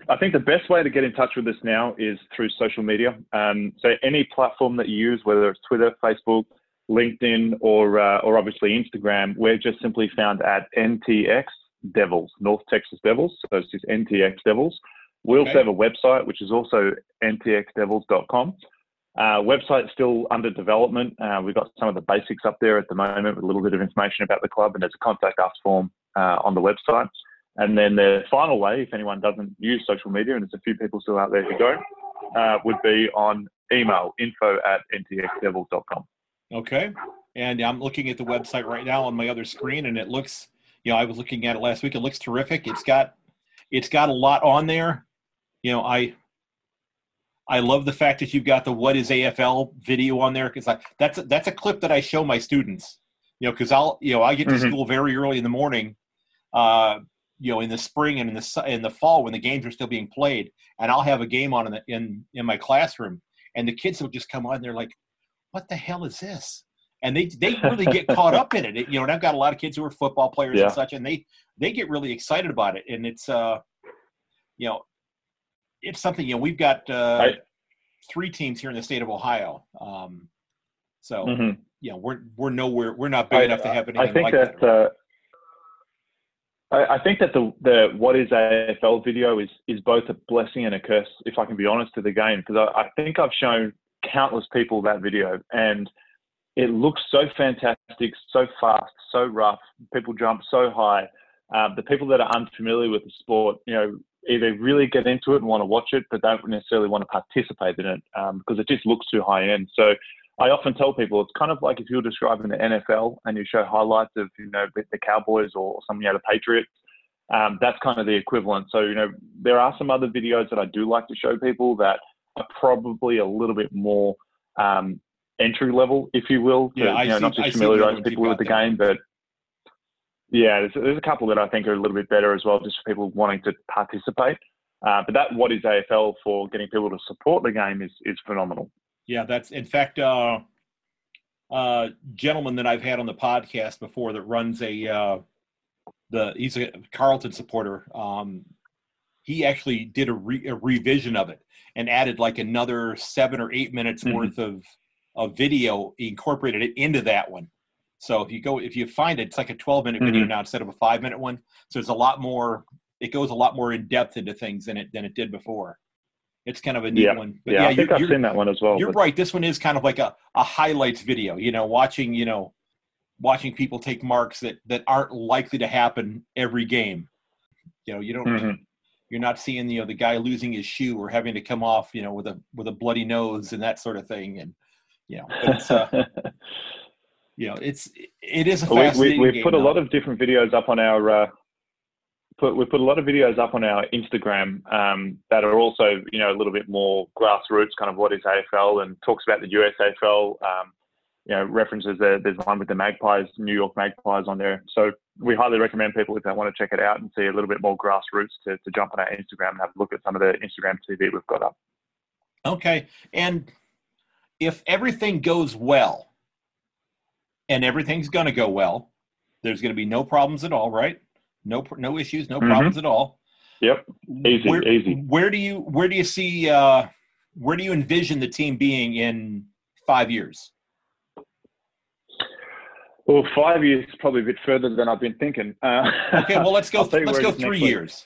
I think the best way to get in touch with us now is through social media. Um, so any platform that you use, whether it's Twitter, Facebook, LinkedIn, or uh, or obviously Instagram, we're just simply found at NTX Devils, North Texas Devils. So it's just NTX Devils. We okay. also have a website, which is also ntxdevils.com. Uh, website's still under development. Uh, we've got some of the basics up there at the moment with a little bit of information about the club, and there's a contact us form uh, on the website. And then the final way, if anyone doesn't use social media, and there's a few people still out there who don't, uh, would be on email info at ntxdevils.com. Okay. And I'm looking at the website right now on my other screen, and it looks, you know, I was looking at it last week. It looks terrific. It's got, it's got a lot on there. You know, I, I love the fact that you've got the "What is AFL" video on there because that's a, that's a clip that I show my students. You know, because I'll you know I get to mm-hmm. school very early in the morning, uh, you know in the spring and in the in the fall when the games are still being played and i'll have a game on in the, in, in my classroom and the kids will just come on and they're like what the hell is this and they they really get *laughs* caught up in it. it. you know and i've got a lot of kids who are football players yeah. and such and they they get really excited about it and it's uh you know it's something you know we've got uh I, three teams here in the state of ohio um so mm-hmm. you know we're we're nowhere we're not big I, enough to have anything I think like that, that uh, I, think that the the what is AFL video is is both a blessing and a curse, if I can be honest, to the game because I, I think I've shown countless people that video and it looks so fantastic, so fast, so rough. People jump so high. Um, the people that are unfamiliar with the sport, you know, either really get into it and want to watch it, but don't necessarily want to participate in it um, because it just looks too high end. So I often tell people it's kind of like if you're describing the NFL and you show highlights of you know the Cowboys or some you know the Patriots. Um, that's kind of the equivalent. So you know there are some other videos that I do like to show people that are probably a little bit more um, entry level, if you will. To, yeah, you know, see, not to familiarize people with the game, but yeah, there's, there's a couple that I think are a little bit better as well, just for people wanting to participate. Uh, but that what is AFL for getting people to support the game is is phenomenal. Yeah, that's in fact uh, uh, gentleman that I've had on the podcast before that runs a uh, the he's a Carlton supporter. Um, he actually did a, re, a revision of it and added like another seven or eight minutes mm-hmm. worth of of video. He incorporated it into that one. So if you go, if you find it, it's like a 12 minute mm-hmm. video now instead of a five minute one. So it's a lot more. It goes a lot more in depth into things than it than it did before. It's kind of a neat yeah. one. But yeah, yeah, I think I've seen that one as well. You're but... right. This one is kind of like a, a highlights video. You know, watching you know, watching people take marks that that aren't likely to happen every game. You know, you don't. Mm-hmm. You're not seeing you know the guy losing his shoe or having to come off you know with a with a bloody nose and that sort of thing and you know it's uh, *laughs* you know it's it is a fascinating we, we, we put a lot of different videos up on our uh, put we put a lot of videos up on our Instagram um, that are also you know a little bit more grassroots, kind of what is AFL, and talks about the USAFL. Um, you know, references there. There's one with the Magpies, New York Magpies, on there. So we highly recommend people if they want to check it out and see a little bit more grassroots to, to jump on our Instagram and have a look at some of the Instagram TV we've got up. Okay, and if everything goes well, and everything's going to go well, there's going to be no problems at all, right? No, no issues, no Mhm. problems at all. Yep. Easy, where, easy. Where do you where do you see uh, where do you envision the team being in five years? Well, five years is probably a bit further than I've been thinking. Uh, Okay, well let's go *laughs* you let's go it is next three years.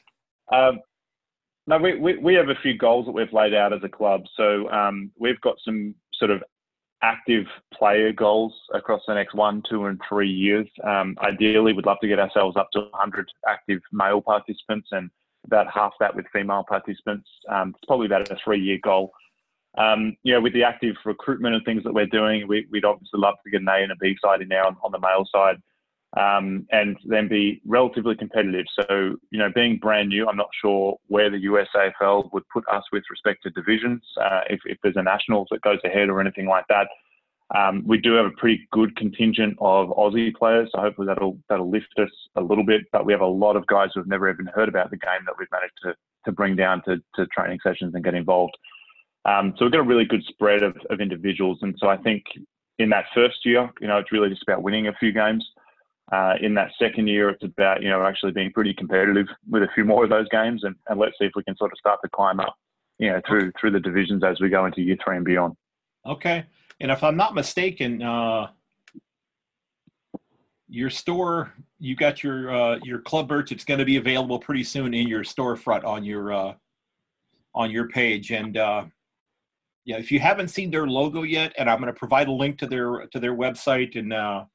Um, no, we, we, we have a few goals that we've laid out as a club. So um, we've got some sort of active player goals across the next one, two, and three years. Um, ideally, we'd love to get ourselves up to 100 active male participants and about half that with female participants. Um, it's probably about a three-year goal. Um, you know, with the active recruitment and things that we're doing, we, we'd obviously love to get an A and a B side in there on, on the male side um, and then be relatively competitive. So, you know, being brand new, I'm not sure where the USAFL would put us with respect to divisions, uh, if, if there's a nationals that goes ahead or anything like that. Um, we do have a pretty good contingent of Aussie players, so hopefully that'll that'll lift us a little bit. But we have a lot of guys who've never even heard about the game that we've managed to to bring down to, to training sessions and get involved. Um, so we've got a really good spread of, of individuals, and so I think in that first year, you know, it's really just about winning a few games. Uh, in that second year, it's about you know actually being pretty competitive with a few more of those games, and, and let's see if we can sort of start to climb up, you know, through through the divisions as we go into year three and beyond. Okay, and if I'm not mistaken, uh, your store you got your uh, your club merch. It's going to be available pretty soon in your storefront on your uh, on your page, and uh, yeah, if you haven't seen their logo yet, and I'm going to provide a link to their to their website and uh,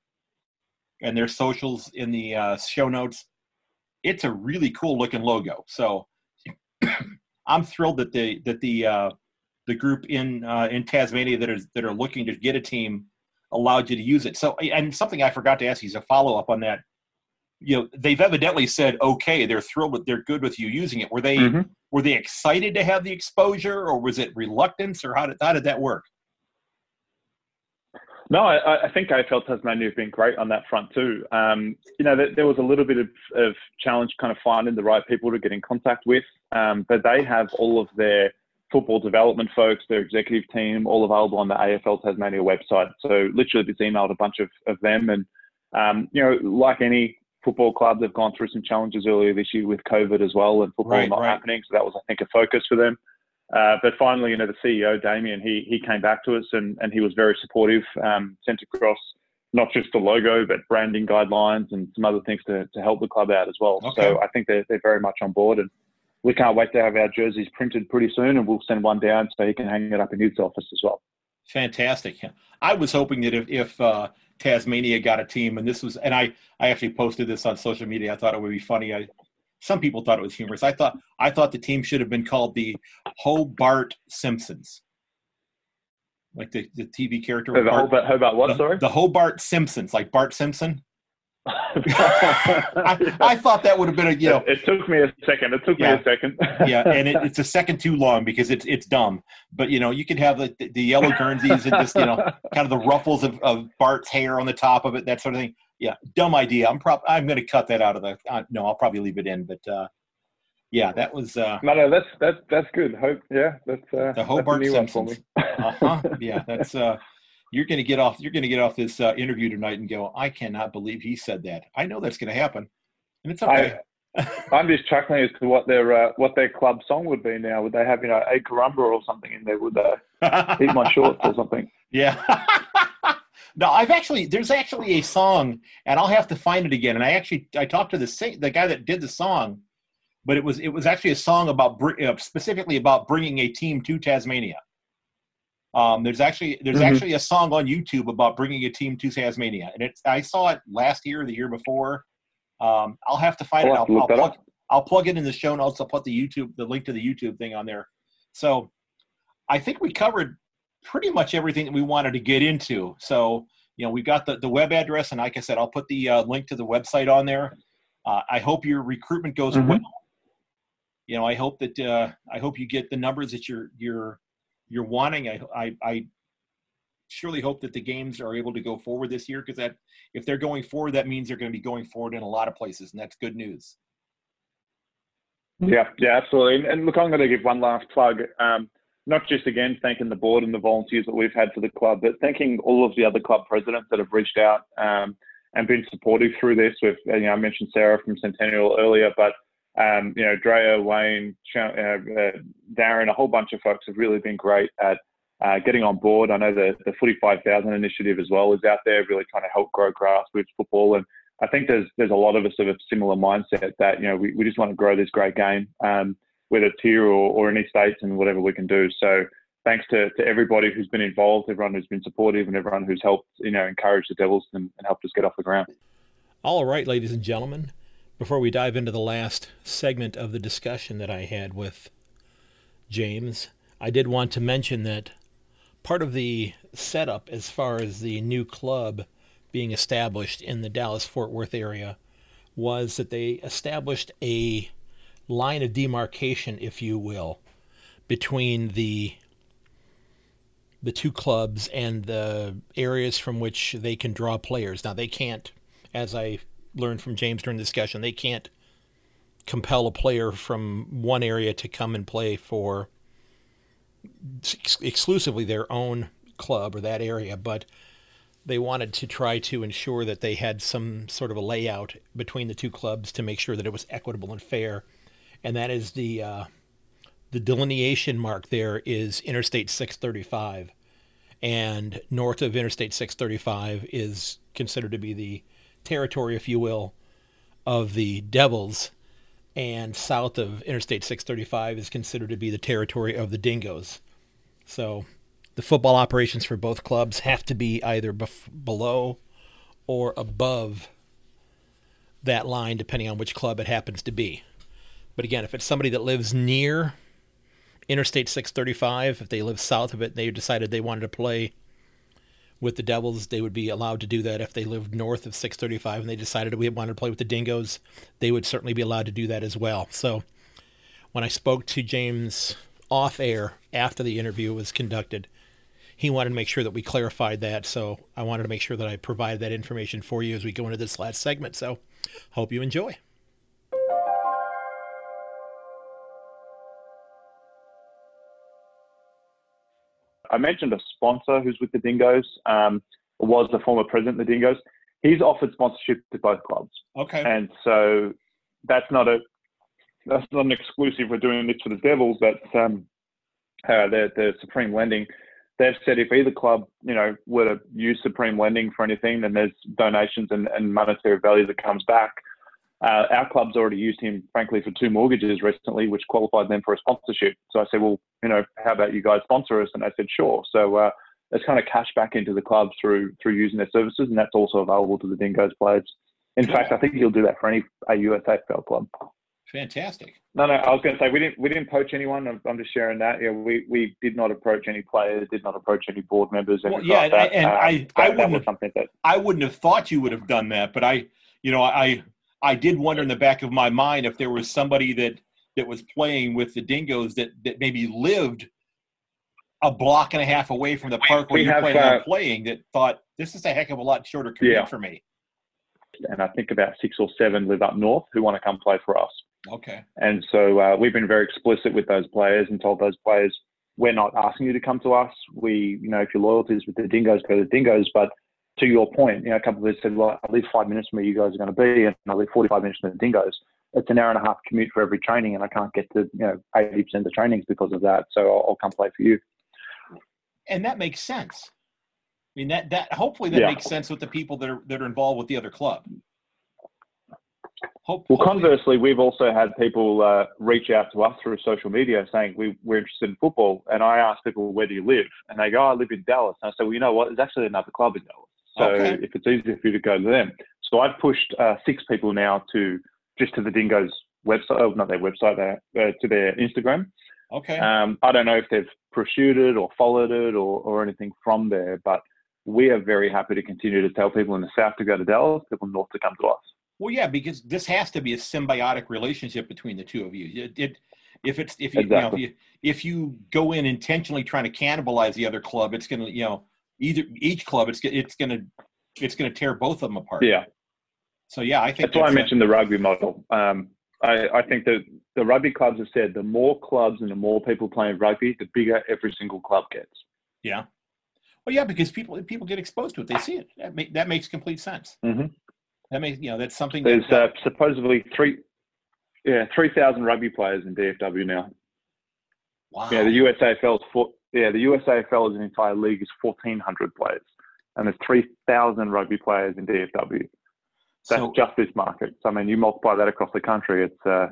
and their socials in the uh, show notes. It's a really cool looking logo. So *clears throat* I'm thrilled that the that the uh, the group in uh, in Tasmania that are that are looking to get a team allowed you to use it. So and something I forgot to ask you is a follow up on that. You know, they've evidently said okay, they're thrilled with they're good with you using it. Were they Mhm. were they excited to have the exposure, or was it reluctance, or how did how did that work? No, I, I think AFL Tasmania have been great on that front too. Um, you know, there, there was a little bit of, of challenge kind of finding the right people to get in contact with, um, but they have all of their football development folks, their executive team, all available on the AFL Tasmania website. So literally just emailed a bunch of, of them. And, um, you know, like any football club, they've gone through some challenges earlier this year with COVID as well and football Right, not right. happening. So that was, I think, a focus for them. Uh, but finally, you know, the CEO, Damien, he, he came back to us and, and he was very supportive, um, sent across not just the logo, but branding guidelines and some other things to, to help the club out as well. Okay. So I think they're, they're very much on board and we can't wait to have our jerseys printed pretty soon and we'll send one down so he can hang it up in his office as well. Fantastic. I was hoping that if, if uh, Tasmania got a team, and this was, and I, I actually posted this on social media. I thought it would be funny. I, some people thought it was humorous. I thought, I thought the team should have been called the Hobart Simpsons, like the, the TV character. The Bart- Hobart, Hobart what, the, sorry? the Hobart Simpsons, like Bart Simpson. *laughs* *laughs* I, I thought that would have been a, you know, it, it took me a second. It took Yeah. me a second. *laughs* yeah, and it, it's a second too long because it's it's dumb. But you know, you could have the, the yellow Guernseys and just you know, kind of the ruffles of, of Bart's hair on the top of it, that sort of thing. Yeah, dumb idea. I'm prob I'm going to cut that out of the. Uh, no, I'll probably leave it in. But uh, yeah, that was uh, No, no, that's that's that's good. Hope, yeah, that's uh, the Hobart that's a new Simpsons. uh-huh. Yeah, that's uh, you're going to get off. You're going to get off this uh, interview tonight and go. I cannot believe he said that. I know that's going to happen, and it's okay. I'm just chuckling as to what their uh, what their club song would be now. Would they have you know a carumba or something in there? Would they *laughs* eat my shorts or something? Yeah. *laughs* no, I've actually there's actually a song, and I'll have to find it again. And I actually I talked to the sing, the guy that did the song, but it was it was actually a song about uh, specifically about bringing a team to Tasmania. Um, there's actually there's Mhm. actually a song on YouTube about bringing a team to Tasmania, and it's I saw it last year, the year before. Um, I'll have to find I'll it. I'll, I'll plug, up. I'll plug it in the show notes. I'll put the YouTube the link to the YouTube thing on there. So I think we covered pretty much everything that we wanted to get into. So, you know, we've got the, the web address, and like I said, I'll put the uh, link to the website on there. Uh, I hope your recruitment goes Mhm. well. You know, I hope that uh, I hope you get the numbers that you're you're you're wanting. I I, I surely hope that the games are able to go forward this year because that if they're going forward, that means they're going to be going forward in a lot of places, and that's good news. Yeah, yeah, absolutely. And, and look, I'm going to give one last plug. Um, not just again thanking the board and the volunteers that we've had for the club, but thanking all of the other club presidents that have reached out um, and been supportive through this. With you know, I mentioned Sarah from Centennial earlier, but um, you know, Drea, Wayne, uh, uh, Darren, a whole bunch of folks have really been great at uh, getting on board. I know the the Footy 5000 initiative as well is out there, really trying to help grow grassroots football. And I think there's there's a lot of us of a similar mindset that you know we, we just want to grow this great game, um, whether it's here or, or any states and whatever we can do. So thanks to, to everybody who's been involved, everyone who's been supportive, and everyone who's helped you know encourage the Devils and, and helped us get off the ground. All right, ladies and gentlemen. Before we dive into the last segment of the discussion that I had with James, I did want to mention that part of the setup as far as the new club being established in the Dallas Fort Worth area was that they established a line of demarcation, if you will, between the the two clubs and the areas from which they can draw players. Now they can't, as I learned from James during the discussion, they can't compel a player from one area to come and play for ex- exclusively their own club or that area, but they wanted to try to ensure that they had some sort of a layout between the two clubs to make sure that it was equitable and fair. And that is the uh, the delineation mark there is Interstate 635, and north of Interstate 635 is considered to be the territory, if you will, of the Devils, and south of Interstate 635 is considered to be the territory of the Dingoes. So the football operations for both clubs have to be either bef- below or above that line, depending on which club it happens to be. But again, if it's somebody that lives near Interstate 635, if they live south of it, and they decided they wanted to play with the Devils, they would be allowed to do that. If they lived north of 635 and they decided we wanted to play with the Dingoes, they would certainly be allowed to do that as well. So when I spoke to James off air after the interview was conducted, he wanted to make sure that we clarified that. So I wanted to make sure that I provided that information for you as we go into this last segment. So hope you enjoy. I mentioned a sponsor who's with the Dingoes, um, was the former president of the Dingoes. He's offered sponsorship to both clubs. Okay. And so that's not a that's not an exclusive. We're doing this for the Devils, but um, uh, the the Supreme Lending, they've said if either club, you know, were to use Supreme Lending for anything, then there's donations and, and monetary value that comes back. Uh, our club's already used him, frankly, for two mortgages recently, which qualified them for a sponsorship. So I said, well, you know, how about you guys sponsor us? And they said, sure. So uh, it's kind of cash back into the club through through using their services, and that's also available to the Dingoes players. In fact, I think he'll do that for any AUSAFL club. Fantastic. No, no, I was going to say we didn't we didn't poach anyone. I'm, I'm just sharing that. Yeah, we, we did not approach any players, did not approach any board members. Well, yeah, and, and um, I, I wouldn't have, something that I wouldn't have thought you would have done that, but I, you know, I I did wonder in the back of my mind if there was somebody that that was playing with the Dingoes that that maybe lived a block and a half away from the park where We you're have, planning uh, playing that thought this is a heck of a lot shorter commute Yeah. for me. and I think about six or seven live up north who want to come play for us. Okay. And so uh, we've been very explicit with those players and told those players, we're not asking you to come to us. We, you know, if your loyalty is with the Dingoes, go to the Dingoes. But to your point, you know, a couple of us said, well, I live five minutes from where you guys are going to be, and I live 45 minutes from the Dingoes. It's an hour and a half commute for every training, and I can't get to, you know, 80% of the trainings because of that. So I'll, I'll come play for you. And that makes sense. I mean that that hopefully that Yeah. makes sense with the people that are that are involved with the other club. Hope, Well, conversely, we've also had people uh, reach out to us through social media saying we, we're interested in football. And I ask people, where do you live? And they go, oh, I live in Dallas. And I say, well, you know what? There's actually another club in Dallas. So Okay. if it's easier for you to go to them. So I've pushed uh, six people now to just to the Dingoes website, oh, not their website, their, uh, to their Instagram. okay. Um, I don't know if they've pursued it or followed it or, or anything from there, but we are very happy to continue to tell people in the south to go to Dallas, people north to come to us. Well, yeah, because this has to be a symbiotic relationship between the two of you. It, it if it's if you, you know, if you if you go in intentionally trying to cannibalize the other club, it's gonna you know either each club it's it's gonna it's gonna tear both of them apart. Yeah. So yeah, I think That's why I mentioned the rugby model. Um, I, I think that the rugby clubs have said the more clubs and the more people playing rugby, the bigger every single club gets. Yeah. Well, yeah, because people people get exposed to it, they see it. That, make, that makes complete sense. Mm-hmm. That makes you know that's something. There's that, uh, supposedly three, yeah, three thousand rugby players in DFW now. wow. Yeah, the USAFL is four, yeah the USAFL as an entire league is fourteen hundred players, and there's three thousand rugby players in DFW. That's so, just this market. So I mean, you multiply that across the country, it's uh,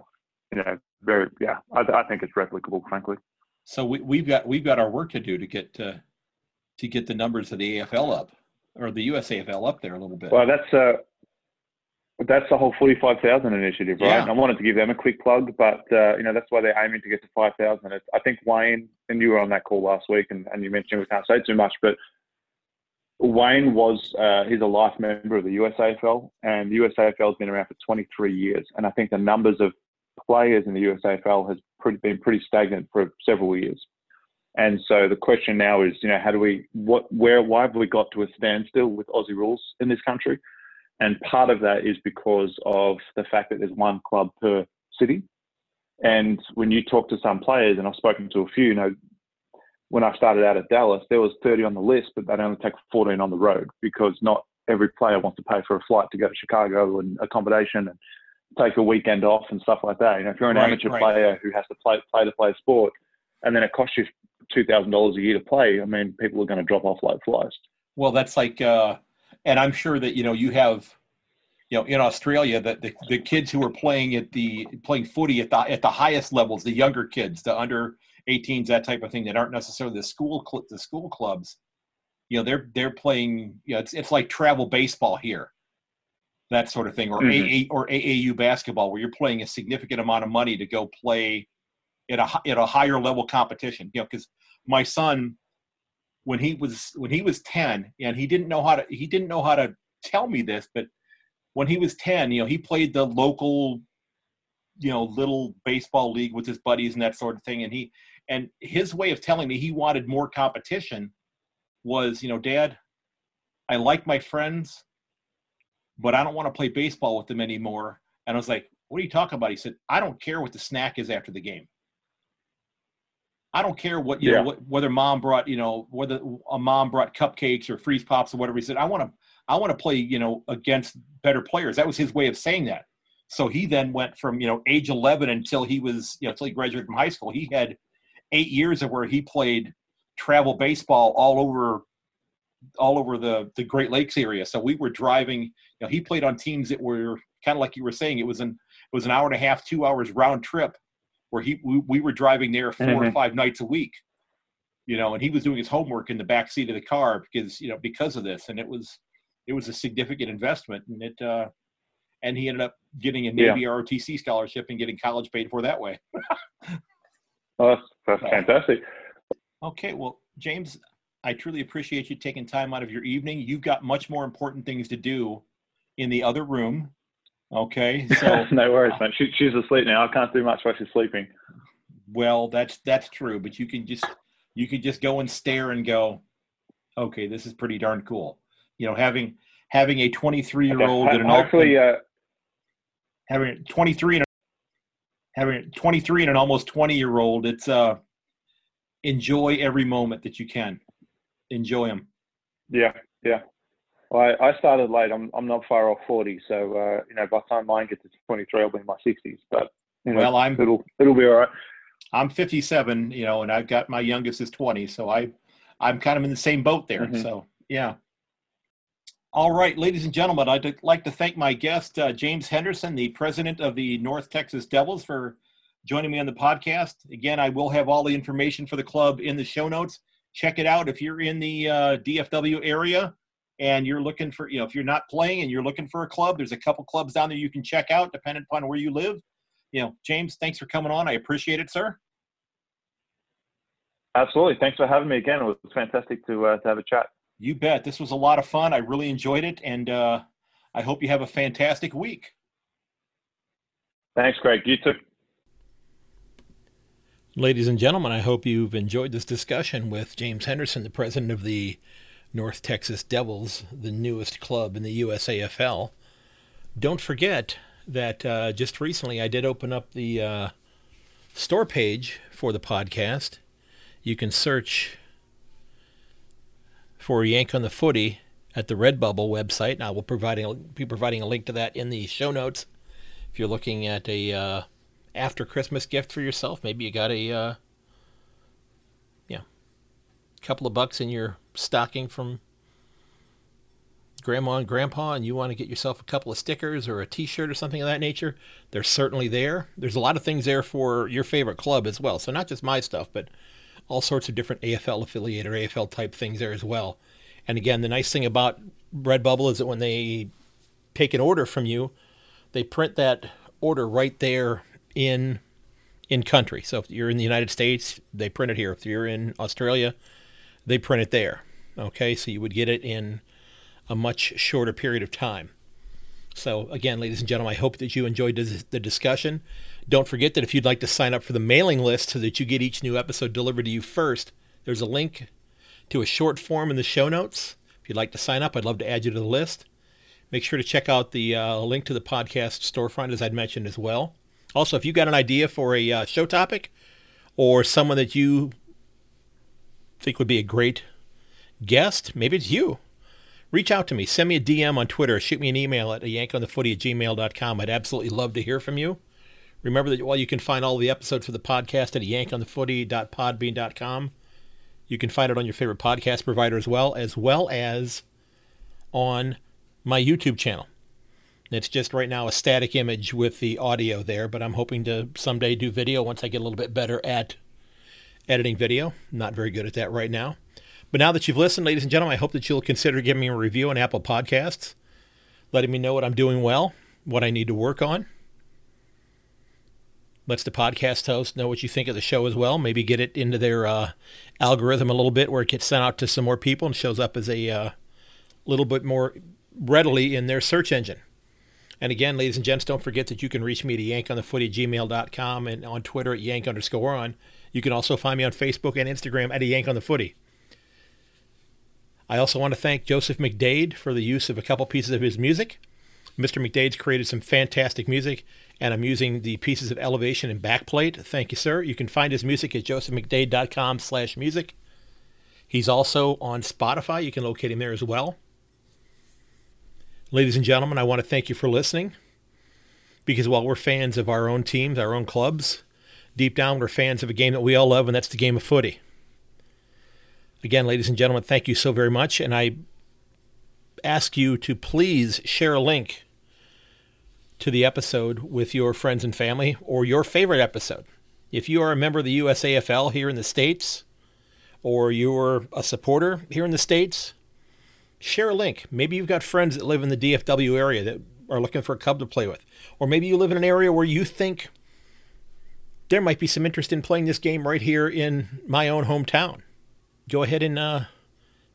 you know, very yeah. I, I think it's replicable, frankly. so we, we've got we've got our work to do to get uh, to get the numbers of the AFL up or the USAFL up there a little bit. Well, that's uh, that's the whole Footy five thousand initiative, right? Yeah. And I wanted to give them a quick plug, but uh, you know that's why they're aiming to get to five thousand. I think Wayne and you were on that call last week, and, and you mentioned we can't say too much, but Wayne was uh, he's a life member of the USAFL, and the USAFL has been around for 23 years, and I think the numbers of players in the USAFL has pretty, been pretty stagnant for several years. And so the question now is, you know, how do we, what, where, why have we got to a standstill with Aussie rules in this country? And part of that is because of the fact that there's one club per city. And when you talk to some players, and I've spoken to a few, you know, when I started out at Dallas, there was 30 on the list, but they'd only take 14 on the road because not every player wants to pay for a flight to go to Chicago and accommodation and take a weekend off and stuff like that. You know, if you're an Right, amateur right. player who has to play play to play a sport, and then it costs you two thousand dollars a year to play, I mean, people are going to drop off like flies. Well, that's like, uh, and I'm sure that you know you have, you know, in Australia that the, the kids who are playing at the playing footy at the at the highest levels, the younger kids, the under 18s, that type of thing, that aren't necessarily the school cl- the school clubs. You know, they're they're playing. You know, it's it's like travel baseball here, that sort of thing, or Mhm. AA or AAU basketball, where you're playing a significant amount of money to go play at a at a higher level competition. You know, because my son when he was when he was 10 and he didn't know how to he didn't know how to tell me this but when he was 10 you know he played the local you know little baseball league with his buddies and that sort of thing. And he and his way of telling me he wanted more competition was you know dad i like my friends but i don't want to play baseball with them anymore. And i was like what are you talking about? He said i don't care what the snack is after the game I don't care what you Yeah. know whether mom brought you know whether a mom brought cupcakes or freeze pops or whatever. He said I want to I want to play you know against better players. That was his way of saying that. So he then went from you know age 11 until he was you know until he graduated from high school. He had eight years of where he played travel baseball all over all over the the Great Lakes area. So we were driving. You know he played on teams that were kind of like you were saying. It was an it was an hour and a half, two hours round trip where he we, we were driving there 4 or Mhm. five nights a week you know and he was doing his homework in the back seat of the car because you know because of this and it was it was a significant investment and it uh and he ended up getting a Yeah. navy rotc scholarship and getting college paid for that way *laughs* Oh, that's, that's Yeah. fantastic. okay well james i truly appreciate you taking time out of your evening you've got much more important things to do in the other room okay *laughs* so no worries, man. She, she's asleep now. I can't do much while she's sleeping. Well, that's that's true, but you can just you can just go and stare and go, okay, this is pretty darn cool. You know, having having a 23 year old Okay, and an hopefully, uh, having 23 and a, having 23 and an almost 20 year old, it's uh enjoy every moment that you can. Enjoy them. yeah, yeah. Well, I, I started late. I'm I'm not far off 40, so uh, you know by the time mine gets to 23, I'll be in my 60s. But you know, Well, I'm it'll it'll be all right. I'm 57, you know, and I've got my youngest is 20, so I I'm kind of in the same boat there. Mhm. So yeah. All right, ladies and gentlemen, I'd like to thank my guest uh, James Henderson, the president of the North Texas Devils, for joining me on the podcast. Again, I will have all the information for the club in the show notes. Check it out if you're in the uh, DFW area and you're looking for, you know, if you're not playing and you're looking for a club, there's a couple clubs down there you can check out, depending upon where you live. You know, James, thanks for coming on. I appreciate it, sir. Absolutely. Thanks for having me again. It was fantastic to uh, to have a chat. You bet. This was a lot of fun. I really enjoyed it, and uh, I hope you have a fantastic week. Thanks, Greg. You too. Ladies and gentlemen, I hope you've enjoyed this discussion with James Henderson, the president of the North Texas Devils, the newest club in the USAFL. Don't forget that uh, just recently I did open up the uh, store page for the podcast. You can search for Yank on the Footy at the Redbubble website. And I will providing be providing a link to that in the show notes. If you're looking at a uh, after Christmas gift for yourself, maybe you got a uh, yeah, couple of bucks in your stocking from grandma and grandpa and you want to get yourself a couple of stickers or a t-shirt or something of that nature they're certainly there. There's a lot of things there for your favorite club as well. So not just my stuff but all sorts of different afl affiliate or afl type things there as well. And again the nice thing about redbubble is that when they take an order from you they print that order right there in in country. So if you're in the united states they print it here. If you're in australia they print it there okay so you would get it in a much shorter period of time. So, again, ladies and gentlemen, I hope that you enjoyed the discussion. Don't forget that if you'd like to sign up for the mailing list so that you get each new episode delivered to you first, there's a link to a short form in the show notes. If you'd like to sign up, I'd love to add you to the list. Make sure to check out the uh, link to the podcast storefront, as I'd mentioned as well. Also, if you've got an idea for a uh, show topic or someone that you think would be a great guest, maybe it's you reach out to me. Send me a DM on Twitter. Shoot me an email at yankonthefooty at gmail.com. I'd absolutely love to hear from you. Remember that while you can find all the episodes for the podcast at yankonthefooty.podbean.com, you can find it on your favorite podcast provider as well, as well as on my YouTube channel. It's just right now a static image with the audio there, but I'm hoping to someday do video once I get a little bit better at editing video. I'm not very good at that right now. But now that you've listened, ladies and gentlemen, I hope that you'll consider giving me a review on Apple Podcasts, letting me know what I'm doing well, what I need to work on. Lets the podcast host know what you think of the show as well. Maybe get it into their uh, algorithm a little bit where it gets sent out to some more people and shows up as a uh, little bit more readily in their search engine. And again, ladies and gents, don't forget that you can reach me at yankonthefooty at gmail.com and on Twitter at yank underscore on. You can also find me on Facebook and Instagram at a yank on the footy. I also want to thank Joseph McDade for the use of a couple pieces of his music. Mr. McDade's created some fantastic music, and I'm using the pieces of elevation and backplate. Thank you, sir. You can find his music at josephmcdade.com slash music. He's also on Spotify. You can locate him there as well. Ladies and gentlemen, I want to thank you for listening because while we're fans of our own teams, our own clubs, deep down we're fans of a game that we all love, and that's the game of footy. Again, ladies and gentlemen, thank you so very much. And I ask you to please share a link to the episode with your friends and family or your favorite episode. If you are a member of the USAFL here in the States or you're a supporter here in the States, share a link. Maybe you've got friends that live in the DFW area that are looking for a cub to play with. Or maybe you live in an area where you think there might be some interest in playing this game right here in my own hometown go ahead and uh,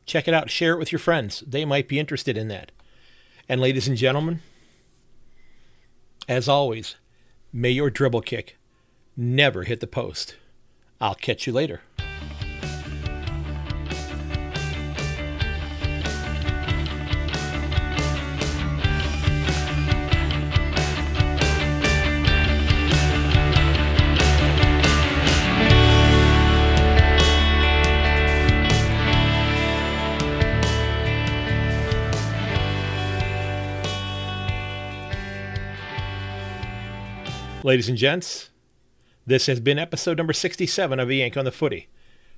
check it out. Share it with your friends. They might be interested in that. And, ladies and gentlemen, as always, may your dribble kick never hit the post. I'll catch you later. Ladies and gents, this has been episode number 67 of Yank on the Footy.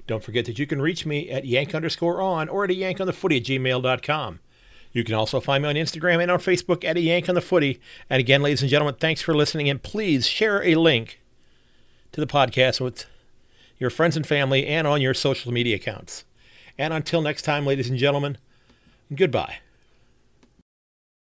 Don't forget that you can reach me at yank underscore on or at a yank on the footy at gmail.com. You can also find me on Instagram and on Facebook at a yank on the footy. And again, ladies and gentlemen, thanks for listening. And please share a link to the podcast with your friends and family and on your social media accounts. And until next time, ladies and gentlemen, goodbye.